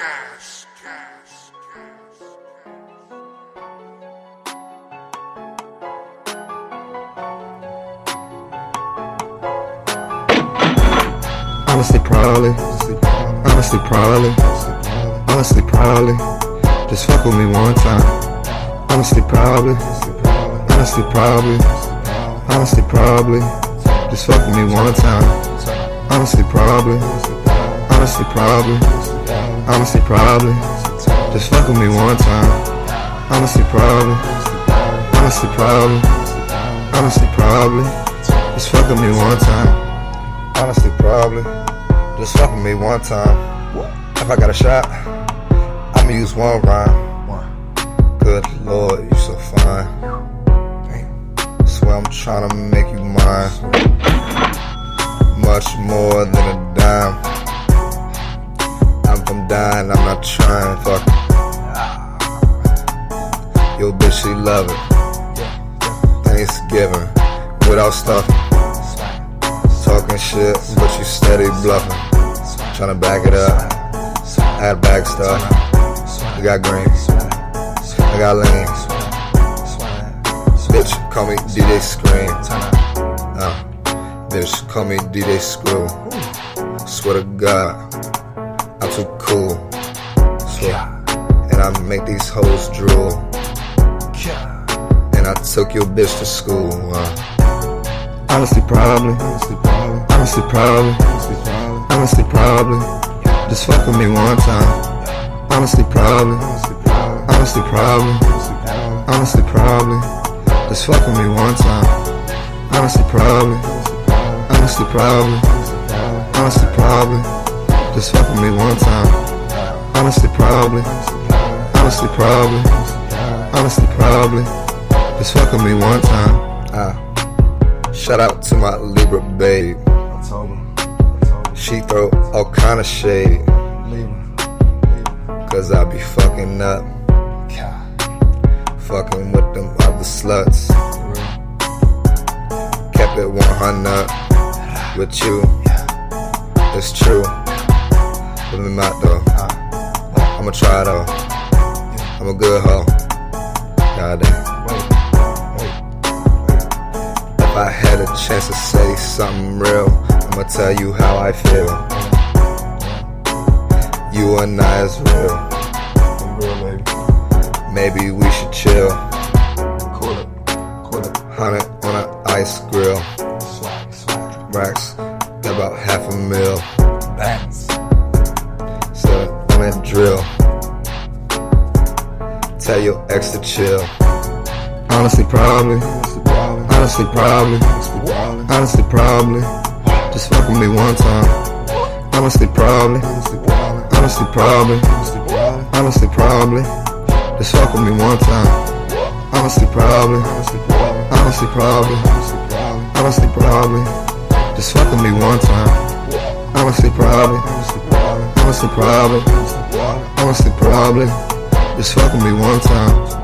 Honestly, probably. Honestly, probably. Honestly, probably. Just fuck with me one time. Honestly, probably. Honestly, probably. Honestly, probably. Just fuck with me one time. Honestly, probably. Honestly, probably. Honestly, probably. Just fuck with me one time. Honestly, probably. Honestly, probably. Honestly, probably. Just fuck with me one time. Honestly, probably. Just fuck with me one time. If I got a shot, I'ma use one rhyme. Good lord, you so fine. Swear I'm tryna make you mine. Much more than a dime. I'm dying, I'm not trying. Fuck. Yo, bitch, she love it. Thanksgiving without stuffing. Talking shit, but you steady bluffing. Tryna back it up. Add back stuff. I got green. I got lean. Bitch, call me DJ Scream. Uh, bitch, call me DJ Screw. Swear to God, too cool. Swear. And I make these hoes drool. And I took your bitch to school. Uh. Honestly, probably. Honestly, probably. Honestly, probably. Honestly, probably. Just fuck with me one time. Honestly, probably. Honestly, probably. Honestly, probably. Just fuck with me one time. Honestly, probably. Honestly, probably. Honestly, probably. Just fuck with me one time. Honestly, probably. Honestly, probably. Honestly, probably. Just fuck with me one time. Ah. Shout out to my Libra babe. I told him. She throw all kind of shade. Cause I be fucking up. Fucking with them other sluts. Kept it 100 with you. It's true. Let me out though. I'ma try though. I'm a good hoe. Goddamn. If I had a chance to say something real, I'ma tell you how I feel. You and I is real. Maybe we should chill. Hundred on an ice grill. Racks, about half a mil. Drill. Tell your ex to chill. Honestly, probably. Honestly, probably. Honestly, probably. Just fuck with me one time. Honestly, probably. Honestly, probably. Honestly, probably. Just fuck with me one time. Honestly, probably. Honestly, probably. Honestly, probably. Just fuck with me one time. Honestly, probably. Honestly, probably. the problem. Just fuck with me one time.